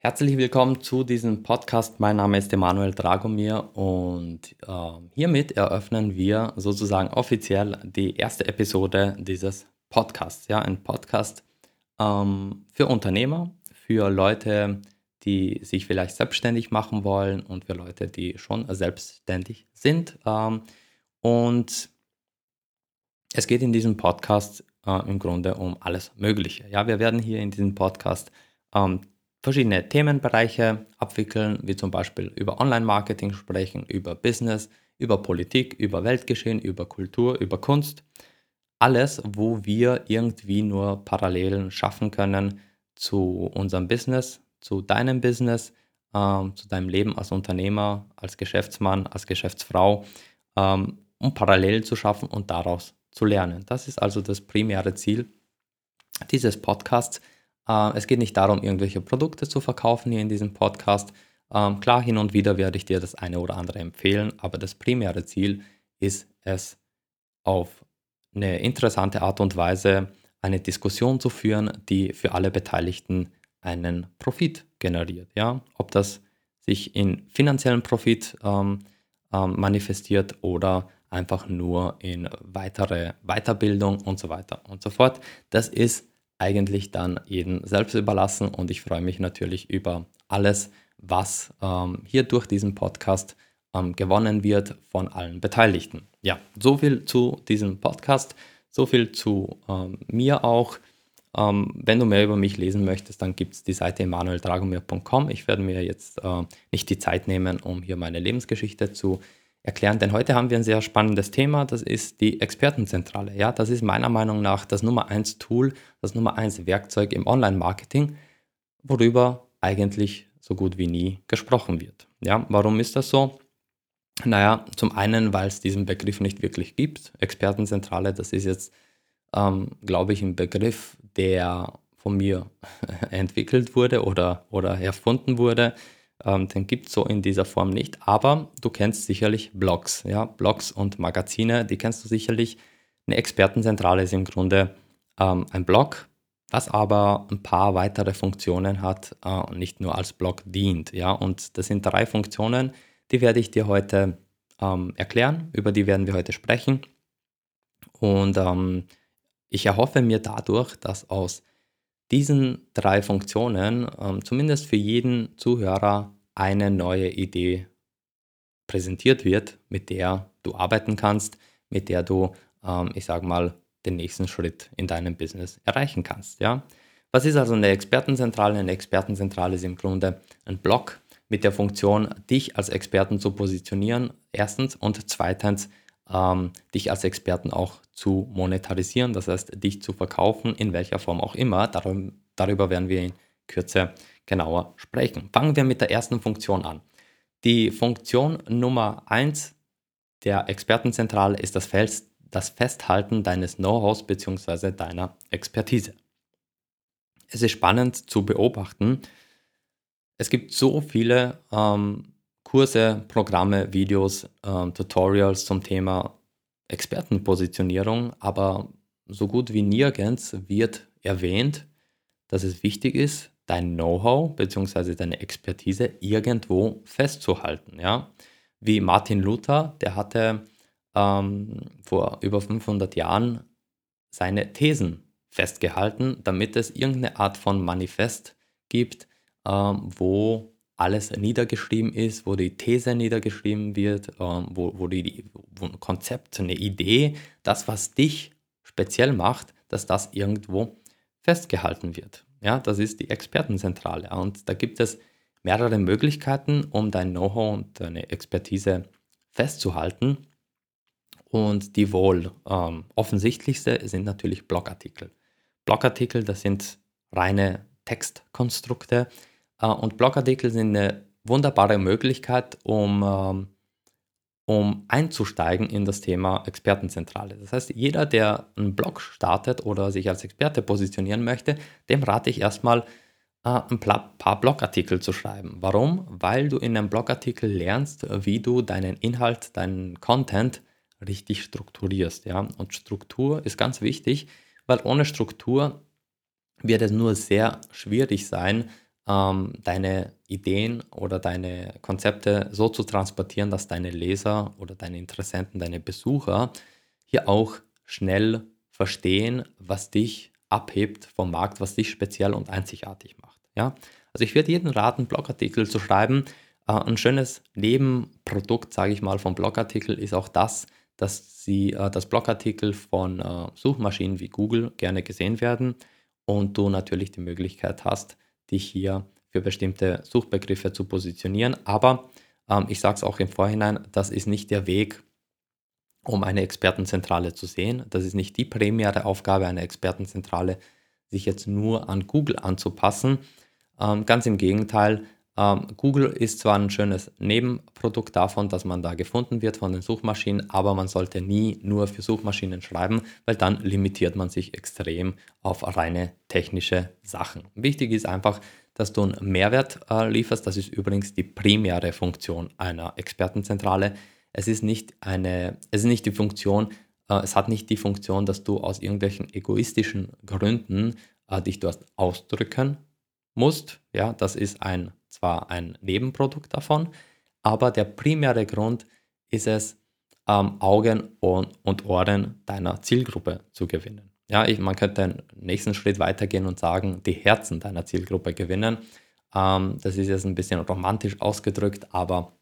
Herzlich willkommen zu diesem Podcast. Mein Name ist Emanuel Dragomir und äh, hiermit eröffnen wir sozusagen offiziell die erste Episode dieses Podcasts. Ja, ein Podcast ähm, für Unternehmer, für Leute, die sich vielleicht selbstständig machen wollen und für Leute, die schon selbstständig sind. Ähm, und es geht in diesem Podcast äh, im Grunde um alles Mögliche. Ja, wir werden hier in diesem Podcast ähm, verschiedene Themenbereiche abwickeln, wie zum Beispiel über Online-Marketing sprechen, über Business, über Politik, über Weltgeschehen, über Kultur, über Kunst. Alles, wo wir irgendwie nur Parallelen schaffen können zu unserem Business, zu deinem Business, ähm, zu deinem Leben als Unternehmer, als Geschäftsmann, als Geschäftsfrau, ähm, um Parallelen zu schaffen und daraus zu lernen. Das ist also das primäre Ziel dieses Podcasts äh, es geht nicht darum, irgendwelche Produkte zu verkaufen hier in diesem Podcast. Ähm, klar, hin und wieder werde ich dir das eine oder andere empfehlen, aber das primäre Ziel ist es, auf eine interessante Art und Weise eine Diskussion zu führen, die für alle Beteiligten einen Profit generiert. Ja? Ob das sich in finanziellen Profit ähm, ähm, manifestiert oder einfach nur in weitere Weiterbildung und so weiter und so fort. Das ist eigentlich dann jeden selbst überlassen und ich freue mich natürlich über alles, was ähm, hier durch diesen Podcast ähm, gewonnen wird von allen Beteiligten. Ja, so viel zu diesem Podcast, so viel zu ähm, mir auch. Ähm, wenn du mehr über mich lesen möchtest, dann gibt es die Seite emanueldragomir.com. Ich werde mir jetzt äh, nicht die Zeit nehmen, um hier meine Lebensgeschichte zu erklären, denn heute haben wir ein sehr spannendes Thema, das ist die Expertenzentrale. Ja, das ist meiner Meinung nach das Nummer eins Tool, das Nummer eins Werkzeug im Online-Marketing, worüber eigentlich so gut wie nie gesprochen wird. Ja, warum ist das so? Naja, zum einen, weil es diesen Begriff nicht wirklich gibt. Expertenzentrale, das ist jetzt, ähm, glaube ich, ein Begriff, der von mir entwickelt wurde oder, oder erfunden wurde ähm, den gibt es so in dieser Form nicht. Aber du kennst sicherlich Blogs, ja, Blogs und Magazine, die kennst du sicherlich. Eine Expertenzentrale ist im Grunde ähm, ein Blog, was aber ein paar weitere Funktionen hat äh, und nicht nur als Blog dient. Ja, und das sind drei Funktionen, die werde ich dir heute ähm, erklären, über die werden wir heute sprechen. Und ähm, ich erhoffe mir dadurch, dass aus diesen drei Funktionen ähm, zumindest für jeden Zuhörer eine neue Idee präsentiert wird, mit der du arbeiten kannst, mit der du, ähm, ich sage mal, den nächsten Schritt in deinem Business erreichen kannst. Ja? Was ist also eine Expertenzentrale? Eine Expertenzentrale ist im Grunde ein Blog mit der Funktion, dich als Experten zu positionieren, erstens, und zweitens, ähm, dich als Experten auch zu monetarisieren, das heißt, dich zu verkaufen, in welcher Form auch immer. Darum, darüber werden wir in Kürze genauer sprechen. Fangen wir mit der ersten Funktion an. Die Funktion Nummer 1 der Expertenzentrale ist das, Fest, das Festhalten deines Know-hows bzw. deiner Expertise. Es ist spannend zu beobachten. Es gibt so viele ähm, Kurse, Programme, Videos, äh, Tutorials zum Thema Expertenpositionierung, aber so gut wie nirgends wird erwähnt, dass es wichtig ist, dein Know-how bzw. deine Expertise irgendwo festzuhalten. Ja? Wie Martin Luther, der hatte ähm, vor über 500 Jahren seine Thesen festgehalten, damit es irgendeine Art von Manifest gibt, ähm, wo alles niedergeschrieben ist, wo die These niedergeschrieben wird, ähm, wo, wo, die, wo ein Konzept, eine Idee, das, was dich speziell macht, dass das irgendwo festgehalten wird. Ja, das ist die Expertenzentrale. Und da gibt es mehrere Möglichkeiten, um dein Know-how und deine Expertise festzuhalten. Und die wohl ähm, offensichtlichste sind natürlich Blogartikel. Blogartikel, das sind reine Textkonstrukte, und Blogartikel sind eine wunderbare Möglichkeit, um, ähm, um einzusteigen in das Thema Expertenzentrale. Das heißt, jeder, der einen Blog startet oder sich als Experte positionieren möchte, dem rate ich erstmal, äh, ein paar Blogartikel zu schreiben. Warum? Weil du in einem Blogartikel lernst, wie du deinen Inhalt, deinen Content richtig strukturierst. Ja? Und Struktur ist ganz wichtig, weil ohne Struktur wird es nur sehr schwierig sein, ähm, deine Ideen oder deine Konzepte so zu transportieren, dass deine Leser oder deine Interessenten, deine Besucher hier auch schnell verstehen, was dich abhebt vom Markt, was dich speziell und einzigartig macht. Ja? Also ich würde jedem raten, Blogartikel zu schreiben. Äh, ein schönes Nebenprodukt, sage ich mal, vom Blogartikel ist auch das, dass sie, äh, das Blogartikel von äh, Suchmaschinen wie Google gerne gesehen werden und du natürlich die Möglichkeit hast, dich hier für bestimmte Suchbegriffe zu positionieren. Aber ähm, ich sage es auch im Vorhinein, das ist nicht der Weg, um eine Expertenzentrale zu sehen. Das ist nicht die primäre Aufgabe einer Expertenzentrale, sich jetzt nur an Google anzupassen. Ähm, ganz im Gegenteil, Google ist zwar ein schönes Nebenprodukt davon, dass man da gefunden wird von den Suchmaschinen, aber man sollte nie nur für Suchmaschinen schreiben, weil dann limitiert man sich extrem auf reine technische Sachen. Wichtig ist einfach, dass du einen Mehrwert äh, lieferst. Das ist übrigens die primäre Funktion einer Expertenzentrale. Es ist nicht eine, es ist nicht die Funktion, äh, es hat nicht die Funktion, dass du aus irgendwelchen egoistischen Gründen äh, dich dort ausdrücken musst. Ja, das ist ein zwar ein Nebenprodukt davon, aber der primäre Grund ist es, ähm, Augen und, Ohren deiner Zielgruppe zu gewinnen. Ja, ich, man könnte den nächsten Schritt weitergehen und sagen, die Herzen deiner Zielgruppe gewinnen. Ähm, das ist jetzt ein bisschen romantisch ausgedrückt, aber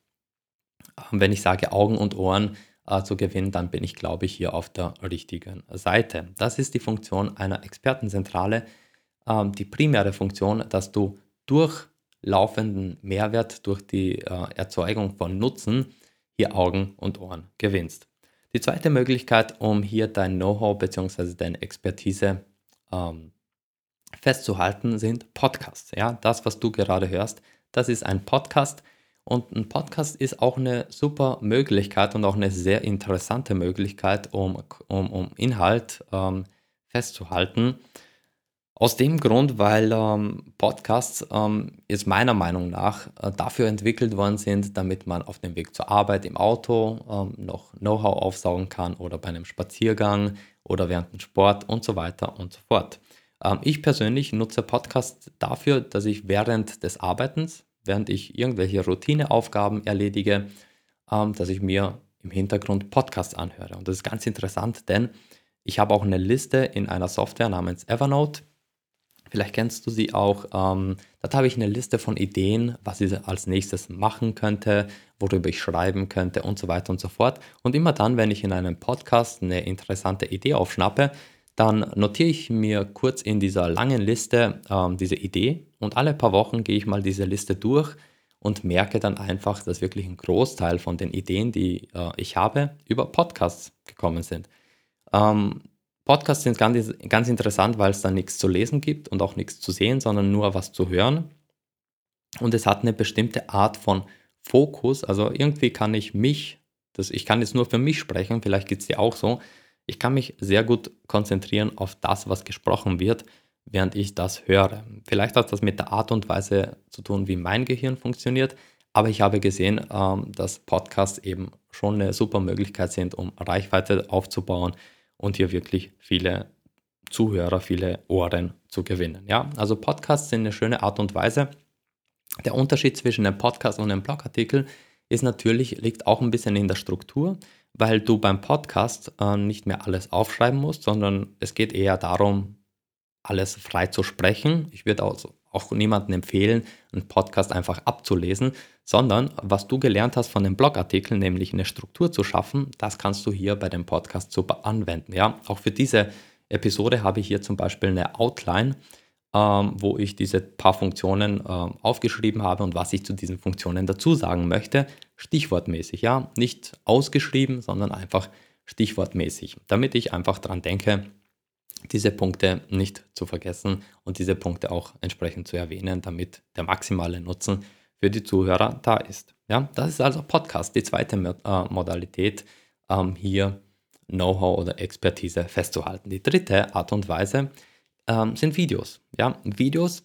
äh, wenn ich sage Augen und Ohren äh, zu gewinnen, dann bin ich, glaube ich, hier auf der richtigen Seite. Das ist die Funktion einer Expertenzentrale. Ähm, die primäre Funktion, dass du durch laufenden Mehrwert durch die äh, Erzeugung von Nutzen hier Augen und Ohren gewinnst. Die zweite Möglichkeit, um hier dein Know-how bzw. deine Expertise ähm, festzuhalten, sind Podcasts. Ja, das, was du gerade hörst, das ist ein Podcast. Und ein Podcast ist auch eine super Möglichkeit und auch eine sehr interessante Möglichkeit, um, um, um Inhalt ähm, festzuhalten. Aus dem Grund, weil ähm, Podcasts ähm, jetzt meiner Meinung nach äh, dafür entwickelt worden sind, damit man auf dem Weg zur Arbeit im Auto ähm, noch Know-how aufsaugen kann oder bei einem Spaziergang oder während dem Sport und so weiter und so fort. Ähm, ich persönlich nutze Podcasts dafür, dass ich während des Arbeitens, während ich irgendwelche Routineaufgaben erledige, ähm, dass ich mir im Hintergrund Podcasts anhöre. Und das ist ganz interessant, denn ich habe auch eine Liste in einer Software namens Evernote Vielleicht kennst du sie auch. Ähm, dort habe ich eine Liste von Ideen, was ich als nächstes machen könnte, worüber ich schreiben könnte und so weiter und so fort. Und immer dann, wenn ich in einem Podcast eine interessante Idee aufschnappe, dann notiere ich mir kurz in dieser langen Liste ähm, diese Idee und alle paar Wochen gehe ich mal diese Liste durch und merke dann einfach, dass wirklich ein Großteil von den Ideen, die äh, ich habe, über Podcasts gekommen sind. Ähm, Podcasts sind ganz, ganz interessant, weil es da nichts zu lesen gibt und auch nichts zu sehen, sondern nur was zu hören. Und es hat eine bestimmte Art von Fokus. Also irgendwie kann ich mich, das, ich kann jetzt nur für mich sprechen, vielleicht geht es dir auch so, ich kann mich sehr gut konzentrieren auf das, was gesprochen wird, während ich das höre. Vielleicht hat das mit der Art und Weise zu tun, wie mein Gehirn funktioniert, aber ich habe gesehen, ähm, dass Podcasts eben schon eine super Möglichkeit sind, um Reichweite aufzubauen, und hier wirklich viele Zuhörer, viele Ohren zu gewinnen. Ja, also Podcasts sind eine schöne Art und Weise. Der Unterschied zwischen einem Podcast und einem Blogartikel ist natürlich, liegt auch ein bisschen in der Struktur, weil du beim Podcast äh, nicht mehr alles aufschreiben musst, sondern es geht eher darum, alles frei zu sprechen. Ich würde also auch niemandem empfehlen, einen Podcast einfach abzulesen, sondern was du gelernt hast von dem Blogartikel, nämlich eine Struktur zu schaffen, das kannst du hier bei dem Podcast super anwenden. Ja, auch für diese Episode habe ich hier zum Beispiel eine Outline, ähm, wo ich diese paar Funktionen ähm, aufgeschrieben habe und was ich zu diesen Funktionen dazu sagen möchte, stichwortmäßig. Ja, nicht ausgeschrieben, sondern einfach stichwortmäßig, damit ich einfach dran denke, diese Punkte nicht zu vergessen und diese Punkte auch entsprechend zu erwähnen, damit der maximale Nutzen für die Zuhörer da ist. Ja, das ist also Podcast, die zweite äh, Modalität, ähm, hier Know-how oder Expertise festzuhalten. Die dritte Art und Weise ähm, sind Videos. Ja, Videos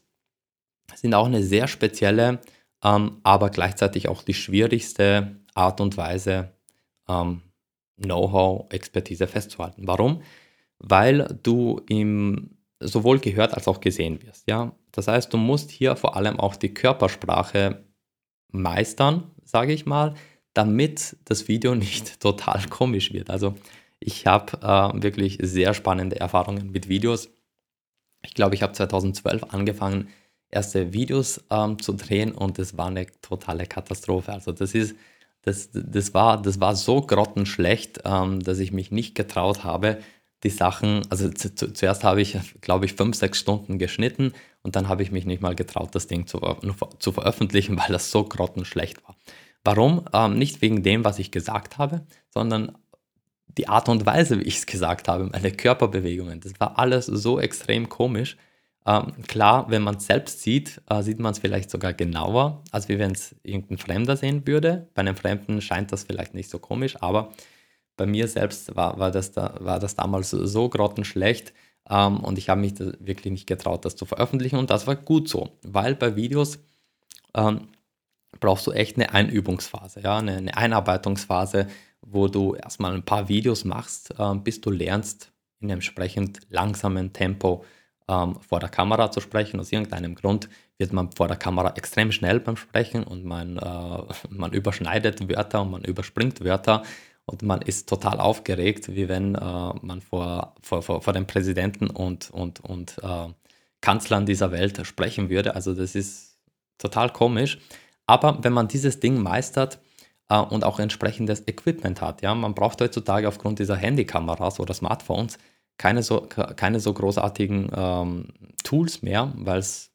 sind auch eine sehr spezielle, ähm, aber gleichzeitig auch die schwierigste Art und Weise, ähm, Know-how, Expertise festzuhalten. Warum? Weil du im, sowohl gehört als auch gesehen wirst. Ja? Das heißt, du musst hier vor allem auch die Körpersprache meistern, sage ich mal, damit das Video nicht total komisch wird. Also ich habe äh, wirklich sehr spannende Erfahrungen mit Videos. Ich glaube, ich habe 2012 angefangen, erste Videos ähm, zu drehen und das war eine totale Katastrophe. Also das ist, das, das, war, das war so grottenschlecht, ähm, dass ich mich nicht getraut habe, die Sachen, also zu, zu, zuerst habe ich, glaube ich, fünf, sechs Stunden geschnitten und dann habe ich mich nicht mal getraut, das Ding zu, zu veröffentlichen, weil das so grottenschlecht war. Warum? Ähm, nicht wegen dem, was ich gesagt habe, sondern die Art und Weise, wie ich es gesagt habe, meine Körperbewegungen. Das war alles so extrem komisch. Ähm, klar, wenn man es selbst sieht, äh, sieht man es vielleicht sogar genauer, als wenn es irgendein Fremder sehen würde. Bei einem Fremden scheint das vielleicht nicht so komisch, aber bei mir selbst war, war, das, da, war das damals so grottenschlecht ähm, und ich habe mich wirklich nicht getraut, das zu veröffentlichen und das war gut so, weil bei Videos ähm, brauchst du echt eine Einübungsphase, ja, eine, eine, Einarbeitungsphase, wo du erstmal ein paar Videos machst, äh, bis du lernst, in entsprechend langsamen Tempo ähm, vor der Kamera zu sprechen. Aus irgendeinem Grund wird man vor der Kamera extrem schnell beim Sprechen und man, äh, man überschneidet Wörter und man überspringt Wörter und man ist total aufgeregt, wie wenn äh, man vor, vor, vor, vor dem Präsidenten und, und, und äh, Kanzlern dieser Welt sprechen würde. Also das ist total komisch. Aber wenn man dieses Ding meistert äh, und auch entsprechendes Equipment hat, ja, man braucht heutzutage aufgrund dieser Handykameras oder Smartphones keine so, keine so großartigen ähm, Tools mehr, weil es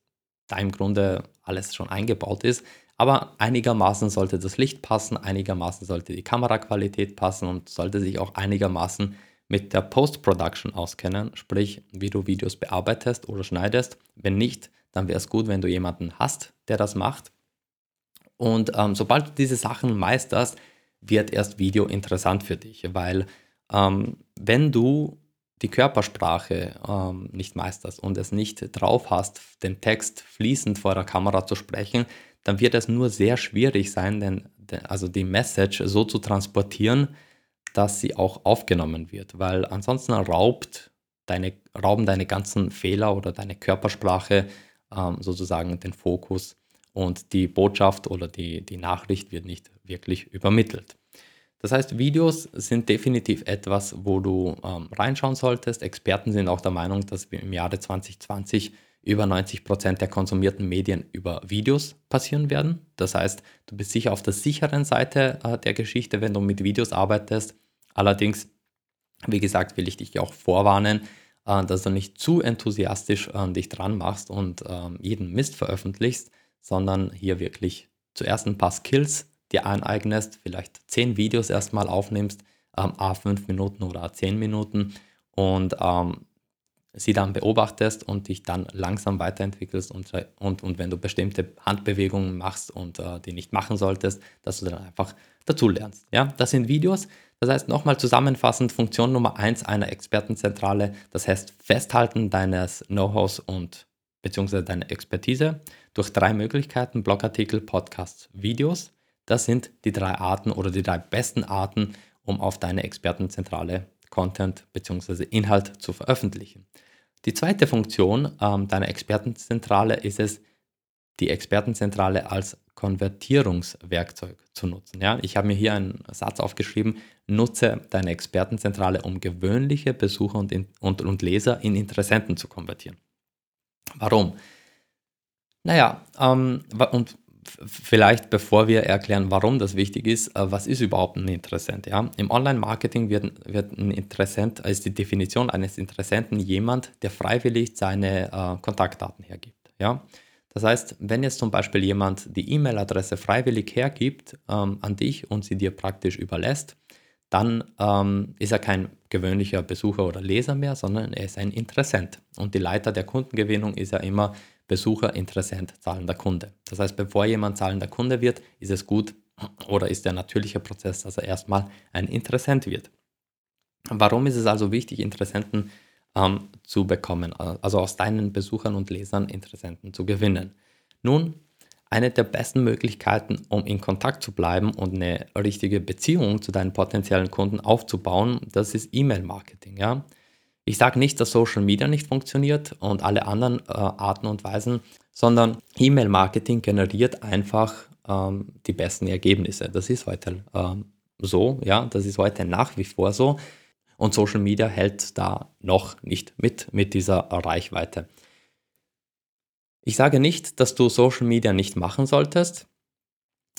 da im Grunde alles schon eingebaut ist. Aber einigermaßen sollte das Licht passen, einigermaßen sollte die Kameraqualität passen und sollte sich auch einigermaßen mit der Post-Production auskennen, sprich, wie du Videos bearbeitest oder schneidest. Wenn nicht, dann wäre es gut, wenn du jemanden hast, der das macht. Und ähm, sobald du diese Sachen meisterst, wird erst Video interessant für dich, weil ähm, wenn du die Körpersprache ähm, nicht meisterst und es nicht drauf hast, den Text fließend vor der Kamera zu sprechen, dann wird es nur sehr schwierig sein, denn, also die Message so zu transportieren, dass sie auch aufgenommen wird, weil ansonsten raubt deine, rauben deine ganzen Fehler oder deine Körpersprache ähm, sozusagen den Fokus und die Botschaft oder die, die Nachricht wird nicht wirklich übermittelt. Das heißt, Videos sind definitiv etwas, wo du ähm, reinschauen solltest. Experten sind auch der Meinung, dass wir im Jahre 2020 über 90 Prozent der konsumierten Medien über Videos passieren werden. Das heißt, du bist sicher auf der sicheren Seite äh, der Geschichte, wenn du mit Videos arbeitest. Allerdings, wie gesagt, will ich dich auch vorwarnen, äh, dass du nicht zu enthusiastisch äh, dich dran machst und ähm, jeden Mist veröffentlichst, sondern hier wirklich zuerst ein paar Skills dir aneignest, vielleicht 10 Videos erstmal aufnimmst, ähm, A5 Minuten oder A10 Minuten und ähm, sie dann beobachtest und dich dann langsam weiterentwickelst und, und, und wenn du bestimmte Handbewegungen machst und äh, die nicht machen solltest, dass du dann einfach dazu lernst. Ja, das sind Videos. Das heißt, nochmal zusammenfassend, Funktion Nummer eins einer Expertenzentrale, das heißt Festhalten deines Know-hows und beziehungsweise deiner Expertise durch drei Möglichkeiten, Blogartikel, Podcasts, Videos. Das sind die drei Arten oder die drei besten Arten, um auf deine Expertenzentrale Content bzw. Inhalt zu veröffentlichen. Die zweite Funktion ähm, deiner Expertenzentrale ist es, die Expertenzentrale als Konvertierungswerkzeug zu nutzen. Ja? Ich habe mir hier einen Satz aufgeschrieben, nutze deine Expertenzentrale, um gewöhnliche Besucher und, und, und Leser in Interessenten zu konvertieren. Warum? Naja, ähm, und vielleicht bevor wir erklären, warum das wichtig ist, äh, was ist überhaupt ein Interessent? Ja? Im Online-Marketing wird, wird ein Interessent, ist die Definition eines Interessenten jemand, der freiwillig seine äh, Kontaktdaten hergibt. Ja? Das heißt, wenn jetzt zum Beispiel jemand die E-Mail-Adresse freiwillig hergibt ähm, an dich und sie dir praktisch überlässt, dann ähm, ist er kein gewöhnlicher Besucher oder Leser mehr, sondern er ist ein Interessent. Und die Leiter der Kundengewinnung ist ja immer Besucher, Interessent, zahlender Kunde. Das heißt, bevor jemand zahlender Kunde wird, ist es gut oder ist der natürliche Prozess, dass er erstmal ein Interessent wird. Warum ist es also wichtig, Interessenten ähm, zu bekommen, also aus deinen Besuchern und Lesern Interessenten zu gewinnen? Nun, eine der besten Möglichkeiten, um in Kontakt zu bleiben und eine richtige Beziehung zu deinen potenziellen Kunden aufzubauen, das ist E-Mail-Marketing. Ja? Ich sage nicht, dass Social Media nicht funktioniert und alle anderen äh, Arten und Weisen, sondern E-Mail-Marketing generiert einfach ähm, die besten Ergebnisse. Das ist heute ähm, so, ja, das ist heute nach wie vor so. Und Social Media hält da noch nicht mit, mit dieser Reichweite. Ich sage nicht, dass du Social Media nicht machen solltest,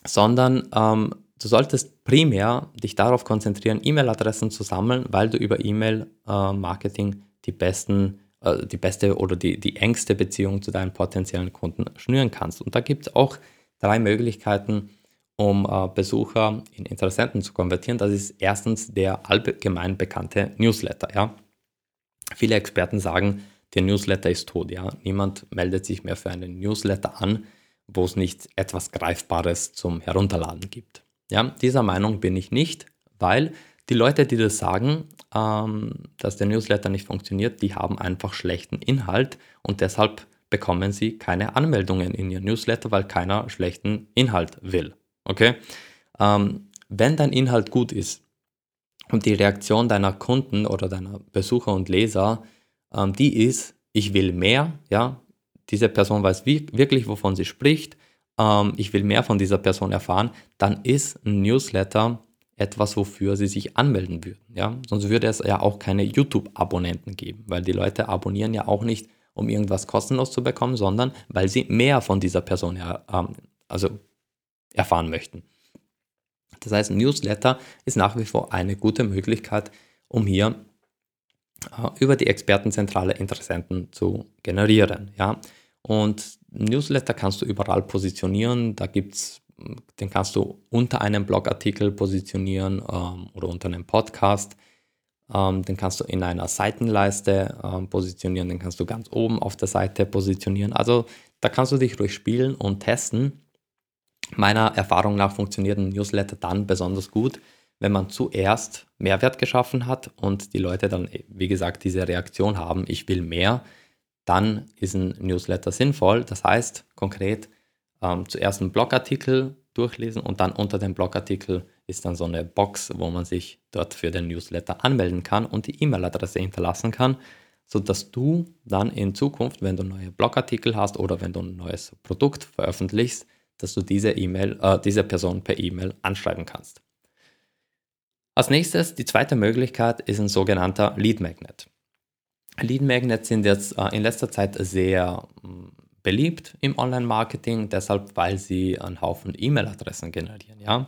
sondern ähm, du solltest primär dich darauf konzentrieren, E-Mail-Adressen zu sammeln, weil du über E-Mail-Marketing äh, die besten äh, die beste oder die, die engste Beziehung zu deinen potenziellen Kunden schnüren kannst. Und da gibt es auch drei Möglichkeiten, um äh, Besucher in Interessenten zu konvertieren. Das ist erstens der allgemein bekannte Newsletter. Ja? Viele Experten sagen, der Newsletter ist tot. Ja? Niemand meldet sich mehr für einen Newsletter an, wo es nicht etwas Greifbares zum Herunterladen gibt. Ja, dieser Meinung bin ich nicht, weil die Leute, die das sagen, ähm, dass der Newsletter nicht funktioniert, die haben einfach schlechten Inhalt und deshalb bekommen sie keine Anmeldungen in ihr Newsletter, weil keiner schlechten Inhalt will. Okay? Ähm, wenn dein Inhalt gut ist und die Reaktion deiner Kunden oder deiner Besucher und Leser, ähm, die ist, ich will mehr, ja, diese Person weiß wirklich, wovon sie spricht, ähm, ich will mehr von dieser Person erfahren, dann ist ein Newsletter etwas, wofür sie sich anmelden würden. Ja? Sonst würde es ja auch keine YouTube-Abonnenten geben, weil die Leute abonnieren ja auch nicht, um irgendwas kostenlos zu bekommen, sondern weil sie mehr von dieser Person ähm, also erfahren möchten. Das heißt, Newsletter ist nach wie vor eine gute Möglichkeit, um hier äh, über die Expertenzentrale Interessenten zu generieren. Ja? Und Newsletter kannst du überall positionieren. Da gibt's, den kannst du unter einem Blogartikel positionieren ähm, oder unter einem Podcast. Ähm, den kannst du in einer Seitenleiste ähm, positionieren, den kannst du ganz oben auf der Seite positionieren. Also da kannst du dich ruhig spielen und testen. Meiner Erfahrung nach funktioniert ein Newsletter dann besonders gut, wenn man zuerst Mehrwert geschaffen hat und die Leute dann, wie gesagt, diese Reaktion haben, ich will mehr dann ist ein Newsletter sinnvoll. Das heißt konkret ähm, zuerst einen Blogartikel durchlesen und dann unter dem Blogartikel ist dann so eine Box, wo man sich dort für den Newsletter anmelden kann und die E-Mail-Adresse hinterlassen kann, sodass du dann in Zukunft, wenn du neue Blogartikel hast oder wenn du ein neues Produkt veröffentlichst, dass du diese E-Mail, äh, diese Person per E-Mail anschreiben kannst. Als nächstes, die zweite Möglichkeit ist ein sogenannter Lead Magnet. Lead Magnets sind jetzt äh, in letzter Zeit sehr mm, beliebt im Online-Marketing, deshalb, weil sie einen Haufen E-Mail-Adressen generieren. Ja?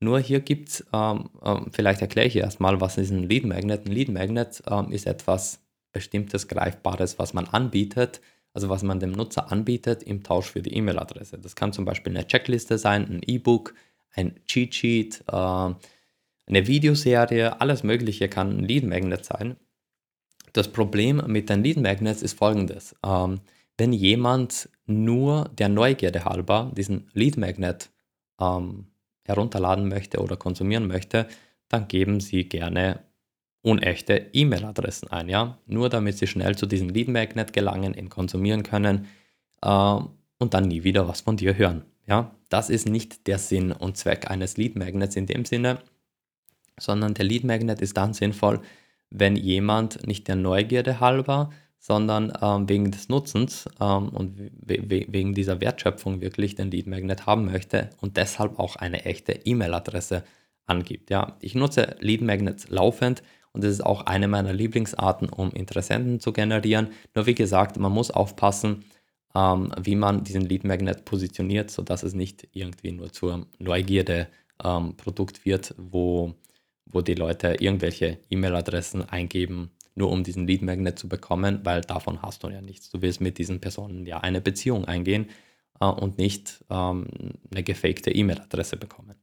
Nur hier gibt es, ähm, ähm, vielleicht erkläre ich erstmal, was ist ein Lead Magnet. Ein Lead Magnet ähm, ist etwas Bestimmtes, Greifbares, was man anbietet, also was man dem Nutzer anbietet im Tausch für die E-Mail-Adresse. Das kann zum Beispiel eine Checkliste sein, ein E-Book, ein Cheat Sheet, äh, eine Videoserie, alles Mögliche kann ein Lead Magnet sein. Das Problem mit den Lead Magnets ist folgendes. Ähm, wenn jemand nur der Neugierde halber diesen Lead Magnet ähm, herunterladen möchte oder konsumieren möchte, dann geben Sie gerne unechte E-Mail-Adressen ein, ja, nur damit Sie schnell zu diesem Lead Magnet gelangen, ihn konsumieren können äh, und dann nie wieder was von dir hören, ja. Das ist nicht der Sinn und Zweck eines Lead Magnets in dem Sinne, sondern der Lead Magnet ist dann sinnvoll, wenn jemand nicht der Neugierde halber, sondern ähm, wegen des Nutzens ähm, und we wegen dieser Wertschöpfung wirklich den Lead Magnet haben möchte und deshalb auch eine echte E-Mail-Adresse angibt. Ja, ich nutze Lead Magnets laufend und das ist auch eine meiner Lieblingsarten, um Interessenten zu generieren. Nur wie gesagt, man muss aufpassen, ähm, wie man diesen Lead Magnet positioniert, sodass es nicht irgendwie nur zur Neugierde ähm, Produkt wird, wo wo die Leute irgendwelche E-Mail-Adressen eingeben, nur um diesen Lead Magnet zu bekommen, weil davon hast du ja nichts. Du willst mit diesen Personen ja eine Beziehung eingehen äh, und nicht ähm, eine gefakte E-Mail-Adresse bekommen.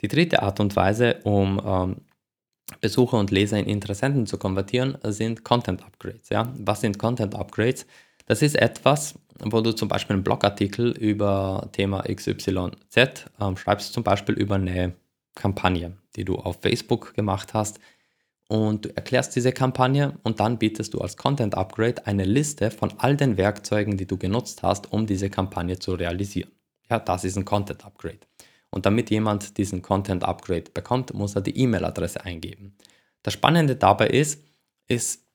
Die dritte Art und Weise, um ähm, Besucher und Leser in Interessenten zu konvertieren, sind Content Upgrades. Ja? Was sind Content Upgrades? Das ist etwas, wo du zum Beispiel einen Blogartikel über Thema XYZ ähm, schreibst, zum Beispiel über eine Kampagne, die du auf Facebook gemacht hast. Und du erklärst diese Kampagne und dann bietest du als Content Upgrade eine Liste von all den Werkzeugen, die du genutzt hast, um diese Kampagne zu realisieren. Ja, das ist ein Content Upgrade. Und damit jemand diesen Content Upgrade bekommt, muss er die E-Mail-Adresse eingeben. Das Spannende dabei ist, ist,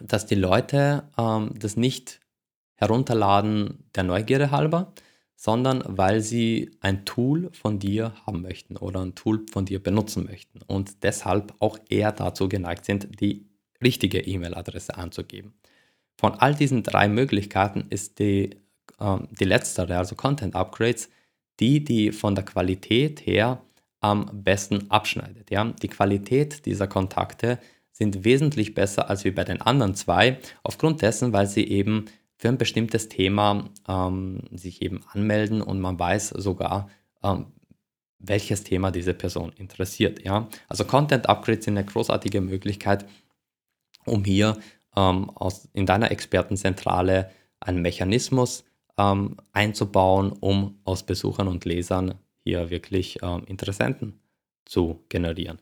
dass die Leute ähm, das nicht herunterladen der Neugierde halber, sondern weil sie ein Tool von dir haben möchten oder ein Tool von dir benutzen möchten und deshalb auch eher dazu geneigt sind, die richtige E-Mail-Adresse anzugeben. Von all diesen drei Möglichkeiten ist die, äh, die letztere, also Content Upgrades, die, die von der Qualität her am besten abschneidet. Ja? Die Qualität dieser Kontakte sind wesentlich besser als wie bei den anderen zwei, aufgrund dessen, weil sie eben für ein bestimmtes Thema ähm, sich eben anmelden und man weiß sogar, ähm, welches Thema diese Person interessiert. Ja? Also Content Upgrades sind eine großartige Möglichkeit, um hier ähm, aus, in deiner Expertenzentrale einen Mechanismus ähm, einzubauen, um aus Besuchern und Lesern hier wirklich ähm, Interessenten zu generieren.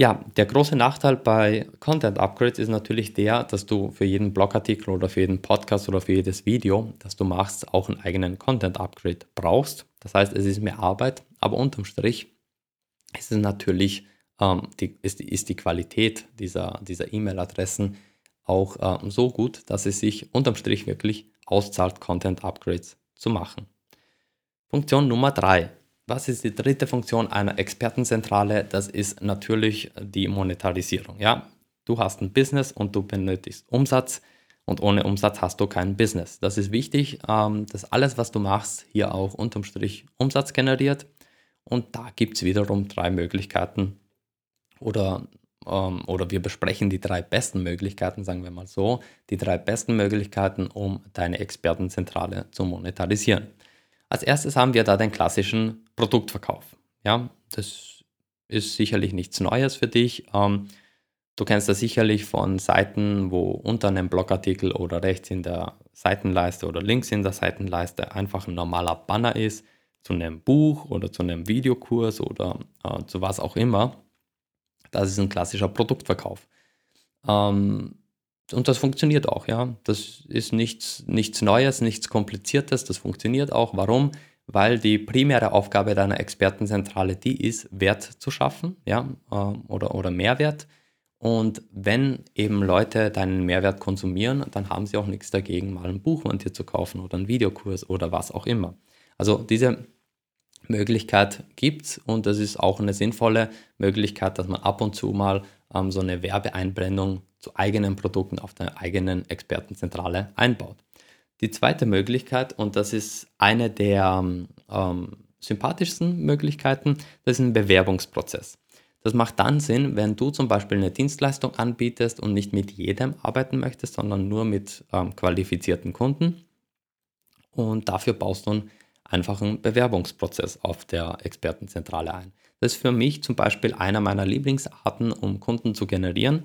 Ja, der große Nachteil bei Content Upgrades ist natürlich der, dass du für jeden Blogartikel oder für jeden Podcast oder für jedes Video, das du machst, auch einen eigenen Content Upgrade brauchst. Das heißt, es ist mehr Arbeit, aber unterm Strich ist es natürlich, ähm, die, ist, ist, die Qualität dieser, dieser E-Mail-Adressen auch ähm, so gut, dass es sich unterm Strich wirklich auszahlt, Content Upgrades zu machen. Funktion Nummer drei was ist die dritte Funktion einer Expertenzentrale? Das ist natürlich die Monetarisierung. Ja, du hast ein Business und du benötigst Umsatz und ohne Umsatz hast du kein Business. Das ist wichtig, ähm, dass alles, was du machst, hier auch unterm Strich Umsatz generiert. Und da gibt es wiederum drei Möglichkeiten oder, ähm, oder wir besprechen die drei besten Möglichkeiten, sagen wir mal so, die drei besten Möglichkeiten, um deine Expertenzentrale zu monetarisieren. Als erstes haben wir da den klassischen Produktverkauf. Ja, das ist sicherlich nichts Neues für dich. Ähm, du kennst das sicherlich von Seiten, wo unter einem Blogartikel oder rechts in der Seitenleiste oder links in der Seitenleiste einfach ein normaler Banner ist zu einem Buch oder zu einem Videokurs oder äh, zu was auch immer. Das ist ein klassischer Produktverkauf. Ähm, und das funktioniert auch, ja. Das ist nichts, nichts Neues, nichts Kompliziertes, das funktioniert auch. Warum? Weil die primäre Aufgabe deiner Expertenzentrale die ist, Wert zu schaffen, ja, ähm, oder, oder Mehrwert. Und wenn eben Leute deinen Mehrwert konsumieren, dann haben sie auch nichts dagegen, mal ein Buch von dir zu kaufen oder einen Videokurs oder was auch immer. Also diese Möglichkeit gibt es und das ist auch eine sinnvolle Möglichkeit, dass man ab und zu mal ähm, so eine Werbeeinblendung zu eigenen Produkten auf der eigenen Expertenzentrale einbaut. Die zweite Möglichkeit, und das ist eine der ähm, sympathischsten Möglichkeiten, das ist ein Bewerbungsprozess. Das macht dann Sinn, wenn du zum Beispiel eine Dienstleistung anbietest und nicht mit jedem arbeiten möchtest, sondern nur mit ähm, qualifizierten Kunden. Und dafür baust du einen einfachen Bewerbungsprozess auf der Expertenzentrale ein. Das ist für mich zum Beispiel einer meiner Lieblingsarten, um Kunden zu generieren,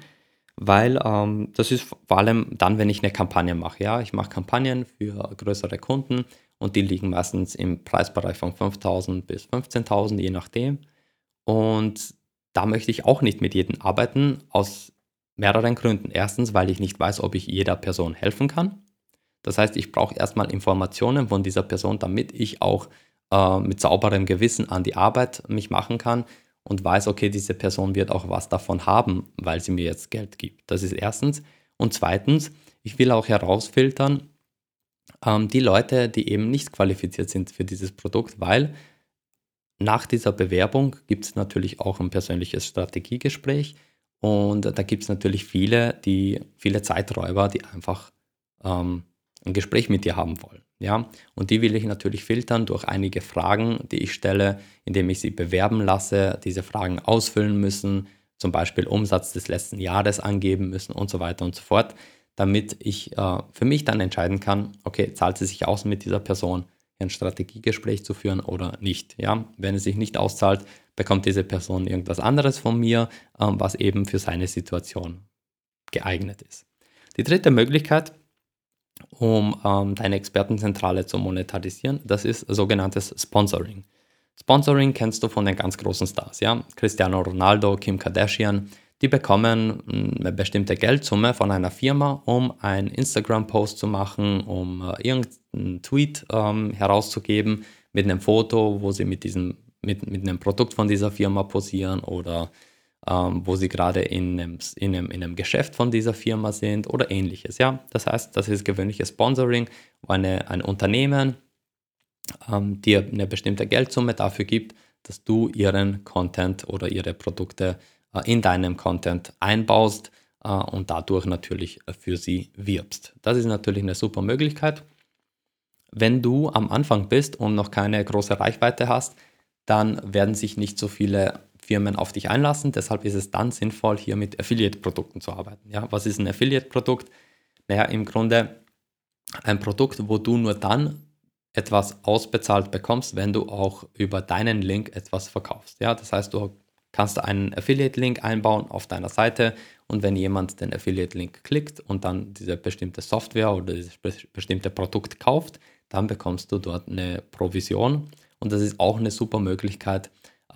weil ähm, das ist vor allem dann, wenn ich eine Kampagne mache. Ja, ich mache Kampagnen für größere Kunden und die liegen meistens im Preisbereich von 5.000 bis 15.000, je nachdem. Und da möchte ich auch nicht mit jedem arbeiten, aus mehreren Gründen. Erstens, weil ich nicht weiß, ob ich jeder Person helfen kann. Das heißt, ich brauche erstmal Informationen von dieser Person, damit ich auch äh, mit sauberem Gewissen an die Arbeit mich machen kann und weiß, okay, diese Person wird auch was davon haben, weil sie mir jetzt Geld gibt. Das ist erstens. Und zweitens, ich will auch herausfiltern, ähm, die Leute, die eben nicht qualifiziert sind für dieses Produkt, weil nach dieser Bewerbung gibt es natürlich auch ein persönliches Strategiegespräch und da gibt es natürlich viele, die, viele Zeiträuber, die einfach ähm, ein Gespräch mit dir haben wollen. Ja? Und die will ich natürlich filtern durch einige Fragen, die ich stelle, indem ich sie bewerben lasse, diese Fragen ausfüllen müssen, zum Beispiel Umsatz des letzten Jahres angeben müssen und so weiter und so fort, damit ich äh, für mich dann entscheiden kann, okay, zahlt es sich aus, mit dieser Person ein Strategiegespräch zu führen oder nicht. Ja? Wenn es sich nicht auszahlt, bekommt diese Person irgendwas anderes von mir, äh, was eben für seine Situation geeignet ist. Die dritte Möglichkeit um ähm, deine Expertenzentrale zu monetarisieren. Das ist sogenanntes Sponsoring. Sponsoring kennst du von den ganz großen Stars, ja? Cristiano Ronaldo, Kim Kardashian, die bekommen hm, eine bestimmte Geldsumme von einer Firma, um einen Instagram-Post zu machen, um äh, irgendeinen Tweet ähm, herauszugeben mit einem Foto, wo sie mit diesem mit, mit einem Produkt von dieser Firma posieren oder ähm, wo sie gerade in einem, in, einem, in einem Geschäft von dieser Firma sind oder ähnliches. Ja? Das heißt, das ist gewöhnliches Sponsoring, wo eine, ein Unternehmen ähm, dir eine bestimmte Geldsumme dafür gibt, dass du ihren Content oder ihre Produkte äh, in deinem Content einbaust äh, und dadurch natürlich für sie wirbst. Das ist natürlich eine super Möglichkeit. Wenn du am Anfang bist und noch keine große Reichweite hast, dann werden sich nicht so viele Firmen auf dich einlassen. Deshalb ist es dann sinnvoll, hier mit Affiliate-Produkten zu arbeiten. Ja, was ist ein Affiliate-Produkt? Naja, im Grunde ein Produkt, wo du nur dann etwas ausbezahlt bekommst, wenn du auch über deinen Link etwas verkaufst. Ja, das heißt, du kannst einen Affiliate-Link einbauen auf deiner Seite und wenn jemand den Affiliate-Link klickt und dann diese bestimmte Software oder dieses bestimmte Produkt kauft, dann bekommst du dort eine Provision und das ist auch eine super Möglichkeit,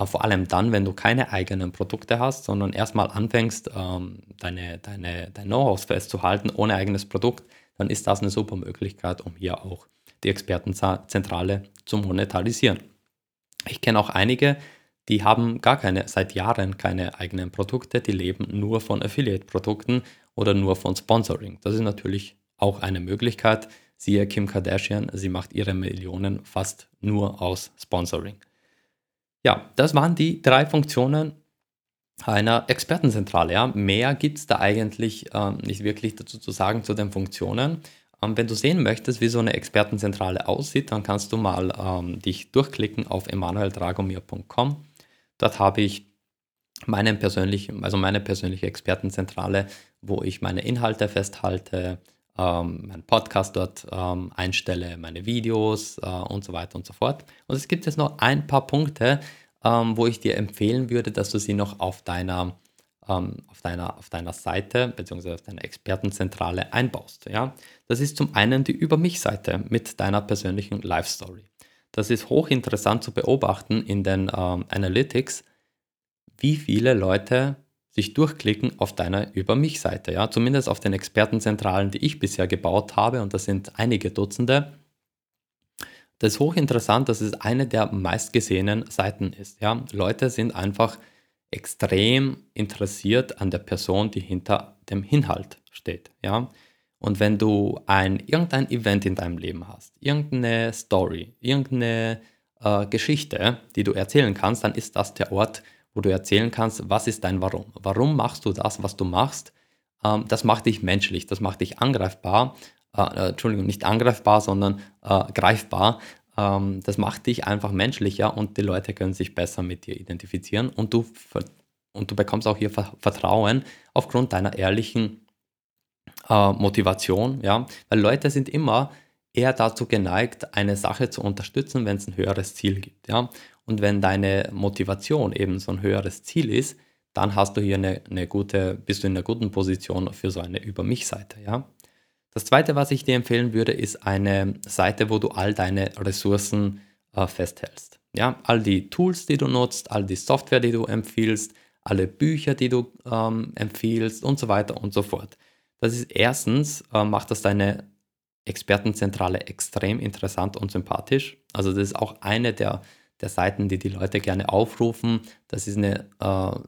vor allem dann, wenn du keine eigenen Produkte hast, sondern erstmal anfängst, ähm, deine, deine, dein Know-how festzuhalten ohne eigenes Produkt, dann ist das eine super Möglichkeit, um hier auch die Expertenzentrale zu monetarisieren. Ich kenne auch einige, die haben gar keine, seit Jahren keine eigenen Produkte, die leben nur von Affiliate-Produkten oder nur von Sponsoring. Das ist natürlich auch eine Möglichkeit. Siehe Kim Kardashian, sie macht ihre Millionen fast nur aus Sponsoring. Ja, das waren die drei Funktionen einer Expertenzentrale. Ja. Mehr gibt es da eigentlich äh, nicht wirklich dazu zu sagen zu den Funktionen. Ähm, wenn du sehen möchtest, wie so eine Expertenzentrale aussieht, dann kannst du mal ähm, dich durchklicken auf emanueldragomir.com. Dort habe ich meinen persönlichen, also meine persönliche Expertenzentrale, wo ich meine Inhalte festhalte, ähm, meinen Podcast dort ähm, einstelle, meine Videos äh, und so weiter und so fort. Und es gibt jetzt noch ein paar Punkte, ähm, wo ich dir empfehlen würde, dass du sie noch auf deiner ähm, auf, deiner, auf deiner Seite bzw. auf deiner Expertenzentrale einbaust. Ja? Das ist zum einen die Über mich-Seite mit deiner persönlichen Life-Story. Das ist hochinteressant zu beobachten in den ähm, Analytics, wie viele Leute sich durchklicken auf deiner Über mich-Seite. Ja? Zumindest auf den Expertenzentralen, die ich bisher gebaut habe, und das sind einige Dutzende. Das ist hochinteressant, dass es eine der meistgesehenen Seiten ist. Ja? Leute sind einfach extrem interessiert an der Person, die hinter dem Inhalt steht. Ja? Und wenn du ein, irgendein Event in deinem Leben hast, irgendeine Story, irgendeine äh, Geschichte, die du erzählen kannst, dann ist das der Ort, wo du erzählen kannst, was ist dein Warum. Warum machst du das, was du machst? Ähm, das macht dich menschlich, das macht dich angreifbar. Äh, äh Entschuldigung, nicht angreifbar, sondern äh, greifbar. Ähm, das macht dich einfach menschlicher und die Leute können sich besser mit dir identifizieren und du, und du bekommst auch hier Vertrauen aufgrund deiner ehrlichen äh, Motivation, ja, weil Leute sind immer eher dazu geneigt, eine Sache zu unterstützen, wenn es ein höheres Ziel gibt, ja. Und wenn deine Motivation eben so ein höheres Ziel ist, dann hast du hier eine, eine gute, bist du in einer guten Position für so eine Über mich-Seite, ja. Das zweite, was ich dir empfehlen würde, ist eine Seite, wo du all deine Ressourcen äh, festhältst. Ja, all die Tools, die du nutzt, all die Software, die du empfiehlst, alle Bücher, die du ähm, empfiehlst und so weiter und so fort. Das ist erstens, äh, macht das deine Expertenzentrale extrem interessant und sympathisch. Also das ist auch eine der, der Seiten, die die Leute gerne aufrufen. Das ist eine, äh,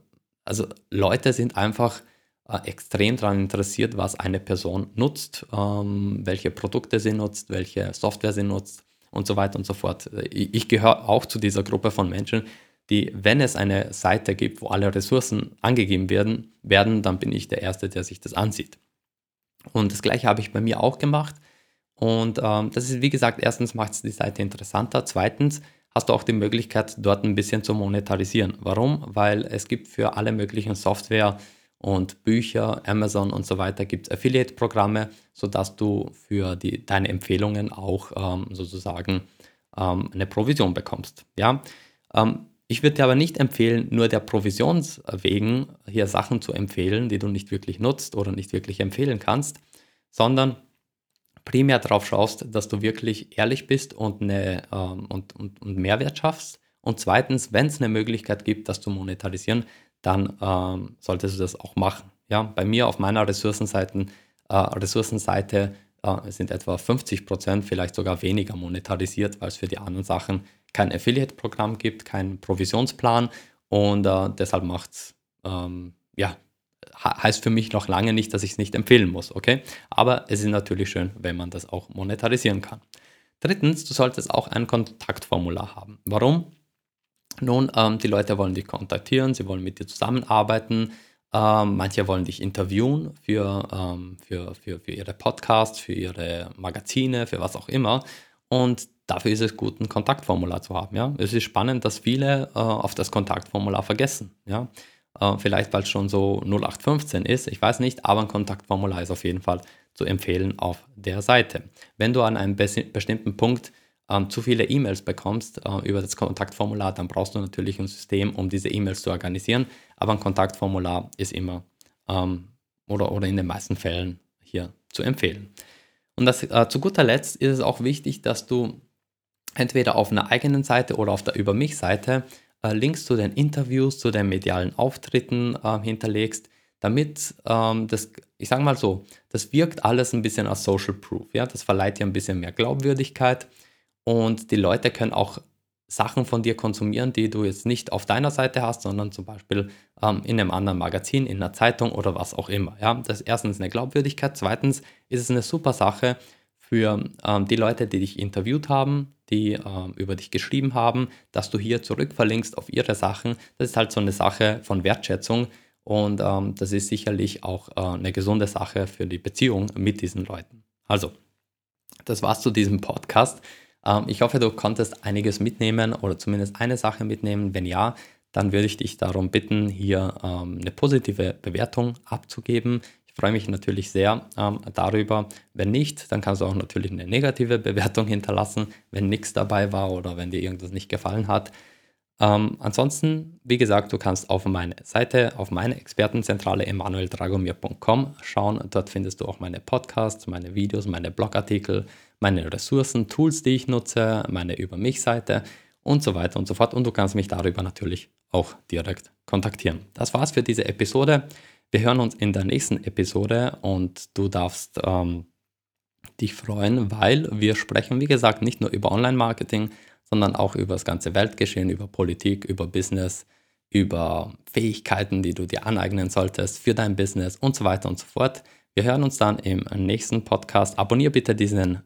also Leute sind einfach äh, extrem daran interessiert, was eine Person nutzt, ähm, welche Produkte sie nutzt, welche Software sie nutzt und so weiter und so fort. Ich, ich gehöre auch zu dieser Gruppe von Menschen, die, wenn es eine Seite gibt, wo alle Ressourcen angegeben werden, werden, dann bin ich der Erste, der sich das ansieht. Und das gleiche habe ich bei mir auch gemacht. Und ähm, das ist, wie gesagt, erstens macht es die Seite interessanter. Zweitens hast du auch die Möglichkeit, dort ein bisschen zu monetarisieren. Warum? Weil es gibt für alle möglichen Software, und Bücher, Amazon und so weiter gibt es Affiliate-Programme, sodass du für die, deine Empfehlungen auch ähm, sozusagen ähm, eine Provision bekommst. Ja? Ähm, ich würde dir aber nicht empfehlen, nur der Provisions wegen hier Sachen zu empfehlen, die du nicht wirklich nutzt oder nicht wirklich empfehlen kannst, sondern primär darauf schaust, dass du wirklich ehrlich bist und, eine, ähm, und, und, und Mehrwert schaffst. Und zweitens, wenn es eine Möglichkeit gibt, das zu monetarisieren, dann ähm, solltest du das auch machen. Ja, bei mir auf meiner Ressourcenseite, äh, Ressourcenseite äh, sind etwa 50 Prozent, vielleicht sogar weniger monetarisiert, weil es für die anderen Sachen kein Affiliate-Programm gibt, keinen Provisionsplan und äh, deshalb macht es ähm, ja, heißt für mich noch lange nicht, dass ich es nicht empfehlen muss, okay? Aber es ist natürlich schön, wenn man das auch monetarisieren kann. Drittens, du solltest auch ein Kontaktformular haben. Warum? Nun, ähm, die Leute wollen dich kontaktieren, sie wollen mit dir zusammenarbeiten, ähm, manche wollen dich interviewen für, ähm, für, für, für ihre Podcasts, für ihre Magazine, für was auch immer. Und dafür ist es gut, ein Kontaktformular zu haben. Ja? Es ist spannend, dass viele äh, auf das Kontaktformular vergessen. Ja? Äh, vielleicht, weil es schon so 0815 ist, ich weiß nicht, aber ein Kontaktformular ist auf jeden Fall zu empfehlen auf der Seite. Wenn du an einem bestimmten Punkt ähm, zu viele E-Mails bekommst äh, über das Kontaktformular, dann brauchst du natürlich ein System, um diese E-Mails zu organisieren. Aber ein Kontaktformular ist immer ähm, oder, oder in den meisten Fällen hier zu empfehlen. Und das, äh, zu guter Letzt ist es auch wichtig, dass du entweder auf einer eigenen Seite oder auf der Über mich-Seite äh, Links zu den Interviews, zu den medialen Auftritten äh, hinterlegst, damit ähm, das, ich sage mal so, das wirkt alles ein bisschen als Social Proof. Ja? Das verleiht dir ein bisschen mehr Glaubwürdigkeit und die Leute können auch Sachen von dir konsumieren, die du jetzt nicht auf deiner Seite hast, sondern zum Beispiel ähm, in einem anderen Magazin, in einer Zeitung oder was auch immer. Ja? Das ist erstens eine Glaubwürdigkeit, zweitens ist es eine super Sache für ähm, die Leute, die dich interviewt haben, die ähm, über dich geschrieben haben, dass du hier zurückverlinkst auf ihre Sachen. Das ist halt so eine Sache von Wertschätzung und ähm, das ist sicherlich auch äh, eine gesunde Sache für die Beziehung mit diesen Leuten. Also, das war's zu diesem Podcast. Ähm, ich hoffe, du konntest einiges mitnehmen oder zumindest eine Sache mitnehmen. Wenn ja, dann würde ich dich darum bitten, hier ähm, eine positive Bewertung abzugeben. Freue mich natürlich sehr ähm, darüber. Wenn nicht, dann kannst du auch natürlich eine negative Bewertung hinterlassen, wenn nichts dabei war oder wenn dir irgendwas nicht gefallen hat. Ähm, ansonsten, wie gesagt, du kannst auf meine Seite, auf meine Expertenzentrale emanueldragomir.com schauen. Dort findest du auch meine Podcasts, meine Videos, meine Blogartikel, meine Ressourcen, Tools, die ich nutze, meine Über mich-Seite und so weiter und so fort. Und du kannst mich darüber natürlich auch direkt kontaktieren. Das war's für diese Episode. Wir hören uns in der nächsten Episode und du darfst ähm, dich freuen, weil wir sprechen, wie gesagt, nicht nur über Online-Marketing, sondern auch über das ganze Weltgeschehen, über Politik, über Business, über Fähigkeiten, die du dir aneignen solltest für dein Business und so weiter und so fort. Wir hören uns dann im nächsten Podcast. Abonnier bitte diesen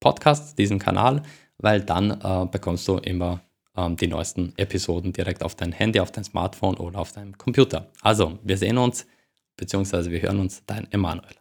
Podcast, diesen Kanal, weil dann äh, bekommst du immer ähm, die neuesten Episoden direkt auf dein Handy, auf dein Smartphone oder auf deinem Computer. Also, wir sehen uns, beziehungsweise wir hören uns, dein Emanuel.